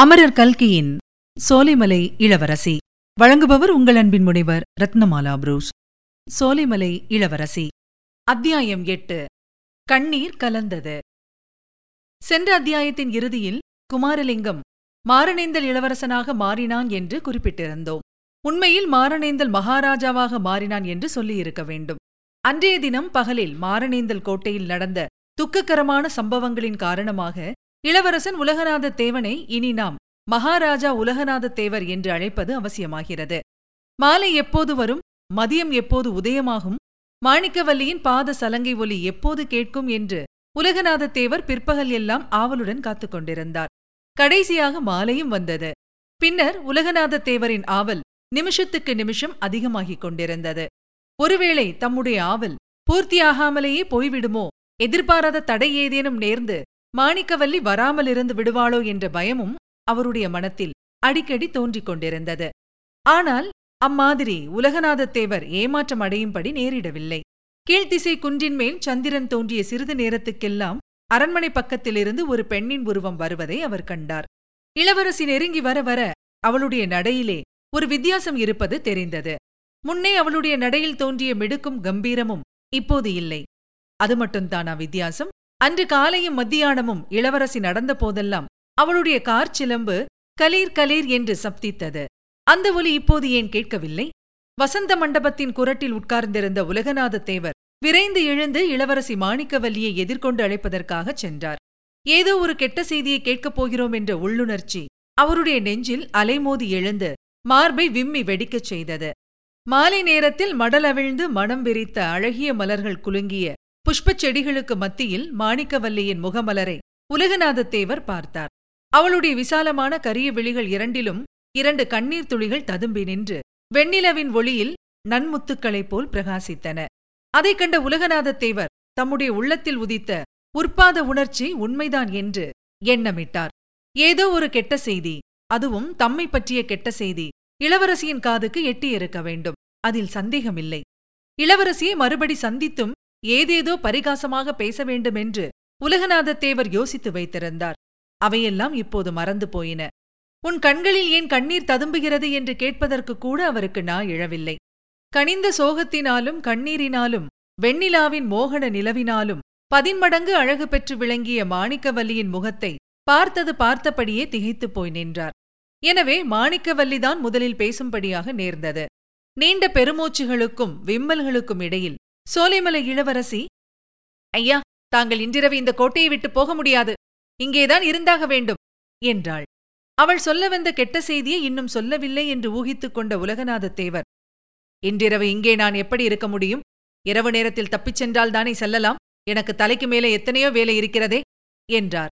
அமரர் கல்கியின் சோலைமலை இளவரசி. வழங்குபவர் உங்கள் அன்பின் முனைவர் ரத்னமாலா புரூஸ். சோலைமலை இளவரசி. அத்தியாயம் எட்டு. கண்ணீர் கலந்தது. சென்ற அத்தியாயத்தின் இறுதியில் குமாரலிங்கம் மாரணேந்தல் இளவரசனாக மாறினான் என்று குறிப்பிட்டிருந்தோம். உண்மையில் மாரணேந்தல் மகாராஜாவாக மாறினான் என்று சொல்லியிருக்க வேண்டும். அன்றைய தினம் பகலில் மாரணேந்தல் கோட்டையில் நடந்த துக்ககரமான சம்பவங்களின் காரணமாக இளவரசன் உலகநாத தேவனை இனி நாம் மகாராஜா உலகநாத தேவர் என்று அழைப்பது அவசியமாகிறது. மாலை எப்போது வரும்? மதியம் எப்போது உதயமாகும்? மாணிக்கவல்லியின் பாத சலங்கை ஒலி எப்போது கேட்கும் என்று உலகநாத தேவர் பிற்பகல் எல்லாம் ஆவலுடன் காத்துக் கொண்டிருந்தார். கடைசியாக மாலையும் வந்தது. பின்னர் உலகநாத தேவரின் ஆவல் நிமிஷத்துக்கு நிமிஷம் அதிகமாகிக் கொண்டிருந்தது. ஒருவேளை தம்முடைய ஆவல் பூர்த்தியாகாமலேயே போய்விடுமோ? எதிர்பாராத தடை ஏதேனும் நேர்ந்து மாணிக்கவல்லி வராமலிருந்து விடுவாளோ என்ற பயமும் அவருடைய மனத்தில் அடிக்கடி தோன்றிக் கொண்டிருந்தது. ஆனால் அம்மாதிரி உலகநாதத் தேவர் ஏமாற்றம் அடையும்படி நேரிடவில்லை. கீழ்த்திசை குன்றின் மேல் சந்திரன் தோன்றிய சிறிது நேரத்துக்கெல்லாம் அரண்மனை பக்கத்திலிருந்து ஒரு பெண்ணின் உருவம் வருவதை அவர் கண்டார். இளவரசி நெருங்கி வர வர அவளுடைய நடையிலே ஒரு வித்தியாசம் இருப்பது தெரிந்தது. முன்னே அவளுடைய நடையில் தோன்றிய மிடுக்கும் கம்பீரமும் இப்போது இல்லை. அது மட்டும்தானா வித்தியாசம்? அன்று காலையும் மத்தியானமும் இளவரசி நடந்த போதெல்லாம் அவளுடைய கார் சிலம்பு கலீர் கலீர் என்று சப்தித்தது. அந்த ஒலி இப்போது ஏன் கேட்கவில்லை? வசந்த மண்டபத்தின் குரட்டில் உட்கார்ந்திருந்த உலகநாத தேவர் விரைந்து எழுந்து இளவரசி மாணிக்கவல்லியை எதிர்கொண்டு அழைப்பதற்காகச் சென்றார். ஏதோ ஒரு கெட்ட செய்தியை கேட்கப் போகிறோம் என்ற உள்ளுணர்ச்சி அவருடைய நெஞ்சில் அலைமோதி எழுந்து மார்பை விம்மி வெடிக்கச் செய்தது. மாலை நேரத்தில் மடலவிழ்ந்து மனம் விரித்த அழகிய மலர்கள் குலுங்கிய புஷ்பச் செடிகளுக்கு மத்தியில் மாணிக்கவல்லியின் முகமலரை உலகநாதத் தேவர் பார்த்தார். அவளுடைய விசாலமான கரிய விழிகள் இரண்டிலும் இரண்டு கண்ணீர் துளிகள் ததும்பி நின்று வெண்ணிலவின் ஒளியில் நன்முத்துக்களைப் போல் பிரகாசித்தன. அதைக் கண்ட உலகநாதத் தேவர் தம்முடைய உள்ளத்தில் உதித்த உற்பாத உணர்ச்சி உண்மைதான் என்று எண்ணமிட்டார். ஏதோ ஒரு கெட்ட செய்தி அதுவும் தம்மை பற்றிய கெட்ட செய்தி இளவரசியின் காதுக்கு எட்டியிருக்க வேண்டும். அதில் சந்தேகமில்லை. இளவரசியை மறுபடி சந்தித்தும் ஏதேதோ பரிகாசமாக பேச வேண்டுமென்று உலகநாதத் தேவர் யோசித்து வைத்திருந்தார். அவையெல்லாம் இப்போது மறந்து போயின. உன் கண்களில் ஏன் கண்ணீர் ததும்புகிறது என்று கேட்பதற்கு கூட அவருக்கு நா இழவில்லை கனிந்த சோகத்தினாலும் கண்ணீரினாலும் வெண்ணிலாவின் மோகன நிலவினாலும் பதின்மடங்கு அழகு பெற்று விளங்கிய மாணிக்கவல்லியின் முகத்தை பார்த்தது பார்த்தபடியே திகைத்துப் போய் நின்றார். எனவே மாணிக்கவல்லிதான் முதலில் பேசும்படியாக நேர்ந்தது. நீண்ட பெருமூச்சுகளுக்கும் விம்மல்களுக்கும் இடையில் சோலைமலை இளவரசி ஐயா தாங்கள் இன்றிரவு இந்த கோட்டையை விட்டு போக முடியாது. இங்கேதான் இருந்தாக வேண்டும் என்றாள். அவள் சொல்ல வந்த கெட்ட செய்தியை இன்னும் சொல்லவில்லை என்று ஊகித்துக் கொண்ட உலகநாதத் தேவர் இன்றிரவு இங்கே நான் எப்படி இருக்க முடியும்? இரவு நேரத்தில் தப்பிச் சென்றால் தானே செல்லலாம்? எனக்கு தலைக்கு மேலே எத்தனையோ வேலை இருக்கிறதே என்றார்.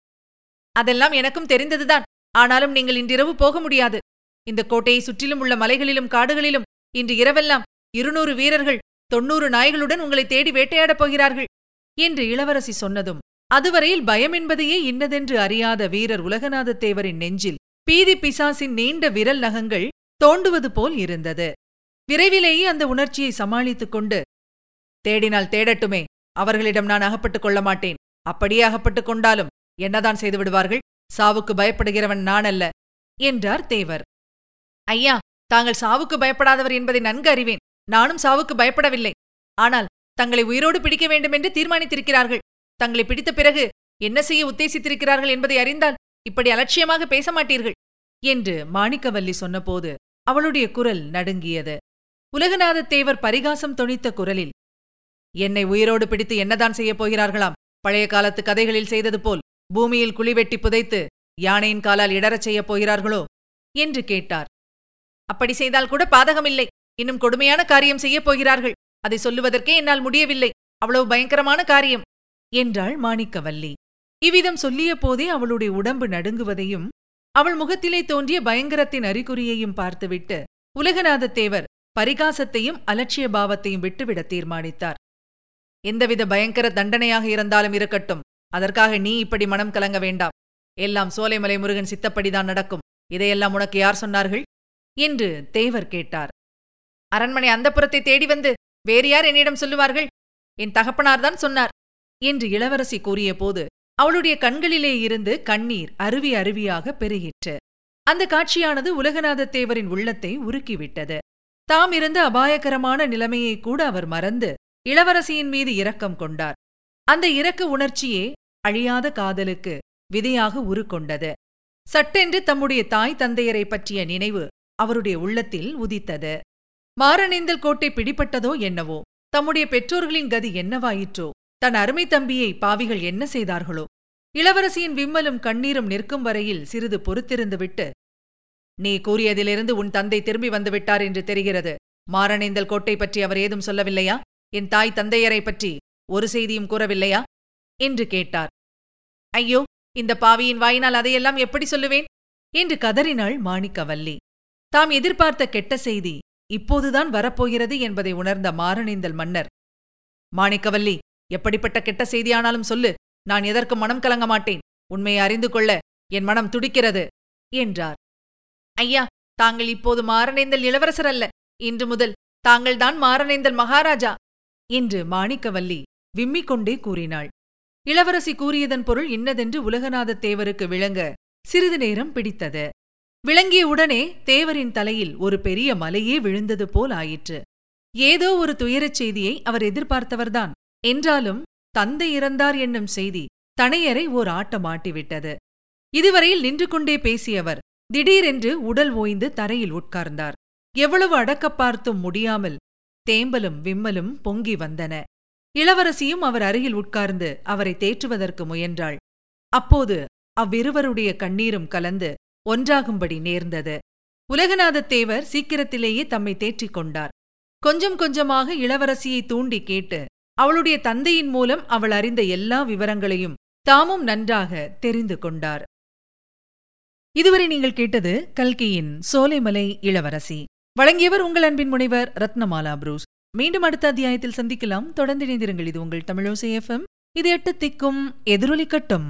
அதெல்லாம் எனக்கும் தெரிந்ததுதான். ஆனாலும் நீங்கள் இன்றிரவு போக முடியாது. இந்த கோட்டையை சுற்றிலும் உள்ள மலைகளிலும் காடுகளிலும் இன்று இரவெல்லாம் இருநூறு வீரர்கள் தொண்ணூறு நாய்களுடன் உங்களை தேடி வேட்டையாடப் போகிறார்கள் என்று இளவரசி சொன்னதும் அதுவரையில் பயம் என்பதையே இன்னதென்று அறியாத வீரர் உலகநாதத் தேவரின் நெஞ்சில் பீதி பிசாசின் நீண்ட விரல் நகங்கள் தோண்டுவது போல் இருந்தது. விரைவிலேயே அந்த உணர்ச்சியை சமாளித்துக் கொண்டு தேடினால் தேடட்டுமே அவர்களிடம் நான் அகப்பட்டுக் கொள்ள மாட்டேன். அப்படியே அகப்பட்டுக் கொண்டாலும் என்னதான் செய்து விடுவார்கள்? சாவுக்கு பயப்படுகிறவன் நான் அல்ல என்றார் தேவர். ஐயா தாங்கள் சாவுக்கு பயப்படாதவர் என்பதை நன்கு அறிவேன். நானும் சாவுக்கு பயப்படவில்லை. ஆனால் தங்களை உயிரோடு பிடிக்க வேண்டுமென்று தீர்மானித்திருக்கிறார்கள். தங்களை பிடித்த பிறகு என்ன செய்ய உத்தேசித்திருக்கிறார்கள் என்பதை அறிந்தால் இப்படி அலட்சியமாக பேச மாட்டீர்கள் என்று மாணிக்கவல்லி சொன்னபோது அவளுடைய குரல் நடுங்கியது. உலகநாதத் தேவர் பரிகாசம் தொனித்த குரலில் என்னை உயிரோடு பிடித்து என்னதான் செய்யப் போகிறார்களாம்? பழைய காலத்து கதைகளில் செய்தது போல் பூமியில் குழிவெட்டி புதைத்து யானையின் காலால் இடறச் செய்யப் போகிறார்களோ? என்று கேட்டார். அப்படி செய்தால் கூட பாதகமில்லை. இன்னும் கொடுமையான காரியம் செய்யப் போகிறார்கள். அதை சொல்லுவதற்கே என்னால் முடியவில்லை. அவ்வளவு பயங்கரமான காரியம்! என்றாள் மாணிக்கவல்லி. இவ்விதம் சொல்லிய போதே அவளுடைய உடம்பு நடுங்குவதையும் அவள் முகத்திலே தோன்றிய பயங்கரத்தின் அறிகுறியையும் பார்த்துவிட்டு உலகநாதத் தேவர் பரிகாசத்தையும் அலட்சிய பாவத்தையும் விட்டுவிட தீர்மானித்தார். எந்தவித பயங்கர தண்டனையாக இருந்தாலும் இருக்கட்டும். அதற்காக நீ இப்படி மனம் கலங்க வேண்டாம். எல்லாம் சோலைமலை முருகன் சித்தப்படிதான் நடக்கும். இதையெல்லாம் உனக்கு யார் சொன்னார்கள்? என்று தேவர் கேட்டார். அரண்மனை அந்தப்புறத்தை தேடி வந்து வேறு யார் என்னிடம் சொல்லுவார்கள்? என் தகப்பனார்தான் சொன்னார். என்று இளவரசி கூறியபோது அவளுடைய கண்களிலே இருந்து கண்ணீர் அருவி அருவியாக பெருகிற்று. அந்த காட்சியானது உலகநாதத் தேவரின் உள்ளத்தை உருக்கிவிட்டது. தாம் இருந்த அபாயகரமான நிலைமையை கூட அவர் மறந்து இளவரசியின் மீது இரக்கம் கொண்டார். அந்த இரக்க உணர்ச்சியே அழியாத காதலுக்கு விதையாக உருக்கொண்டது. சட்டென்று தம்முடைய தாய் தந்தையரை பற்றிய நினைவு அவருடைய உள்ளத்தில் உதித்தது. மாரணேந்தல் கோட்டை பிடிபட்டதோ என்னவோ? தம்முடைய பெற்றோர்களின் கதி என்னவாயிற்றோ? தன் அருமை தம்பியை பாவிகள் என்ன செய்தார்களோ? இளவரசியின் விம்மலும் கண்ணீரும் நிற்கும் வரையில் சிறிது பொறுத்திருந்துவிட்டு நீ கூறியதிலிருந்து உன் தந்தை திரும்பி வந்துவிட்டார் என்று தெரிகிறது. மாரணேந்தல் கோட்டை பற்றி அவர் ஏதும் சொல்லவில்லையா? என் தாய் தந்தையரை பற்றி ஒரு செய்தியும் கூறவில்லையா? என்று கேட்டார். ஐயோ இந்த பாவியின் வாயினால் அதையெல்லாம் எப்படி சொல்லுவேன்? என்று கதறினாள் மாணிக்கவல்லி. தாம் எதிர்பார்த்த கெட்ட செய்தி இப்போதுதான் வரப்போகிறது என்பதை உணர்ந்த மாரணேந்தல் மன்னர். மாணிக்கவல்லி எப்படிப்பட்ட கெட்ட செய்தியானாலும் சொல்லு நான் எதற்கு மனம் கலங்க மாட்டேன்? உண்மையை அறிந்து கொள்ள என் மனம் துடிக்கிறது என்றார். ஐயா தாங்கள் இப்போது மாரணேந்தல் இளவரசர் அல்ல இன்று முதல் தாங்கள்தான் மாரணேந்தல் மகாராஜா என்று மாணிக்கவல்லி விம்மிக் கொண்டே கூறினாள். இளவரசி கூறியதன் பொருள் இன்னதென்று உலகநாதத் தேவருக்கு விளங்க சிறிது நேரம் பிடித்தது. விளங்கிய உடனே தேவரின் தலையில் ஒரு பெரிய மலையே விழுந்தது போல் ஆயிற்று. ஏதோ ஒரு துயரச் செய்தியை அவர் எதிர்பார்த்தவர்தான். என்றாலும் தந்தை இறந்தார் என்னும் செய்தி தனையரை ஓர் ஆட்டம் ஆட்டிவிட்டது. இதுவரையில் நின்று கொண்டே பேசியவர் திடீரென்று உடல் ஓய்ந்து தரையில் உட்கார்ந்தார். எவ்வளவு அடக்கப் பார்த்தும் முடியாமல் தேம்பலும் விம்மலும் பொங்கி வந்தன. இளவரசியும் அவர் அருகில் உட்கார்ந்து அவரை தேற்றுவதற்கு முயன்றாள். அப்போது அவ்விருவருடைய கண்ணீரும் கலந்து ஒன்றாகும்படி நேர்ந்தது. உலகநாதத் தேவர் சீக்கிரத்திலேயே தம்மை தேற்றிக் கொண்டார். கொஞ்சம் கொஞ்சமாக இளவரசியை தூண்டி கேட்டு அவளுடைய தந்தையின் மூலம் அவள் அறிந்த எல்லா விவரங்களையும் தாமும் நன்றாக தெரிந்து கொண்டார். இதுவரை நீங்கள் கேட்டது கல்கியின் சோலைமலை இளவரசி. வழங்கியவர் உங்கள் அன்பின் முனைவர் ரத்னமாலா புரூஸ். மீண்டும் அடுத்த அத்தியாயத்தில் சந்திக்கலாம். தொடர்ந்து இணைந்திருங்கள். இது உங்கள் தமிழோசை எஃப்எம் இது எட்டு திக்கும் எதிரொலிக்கட்டும்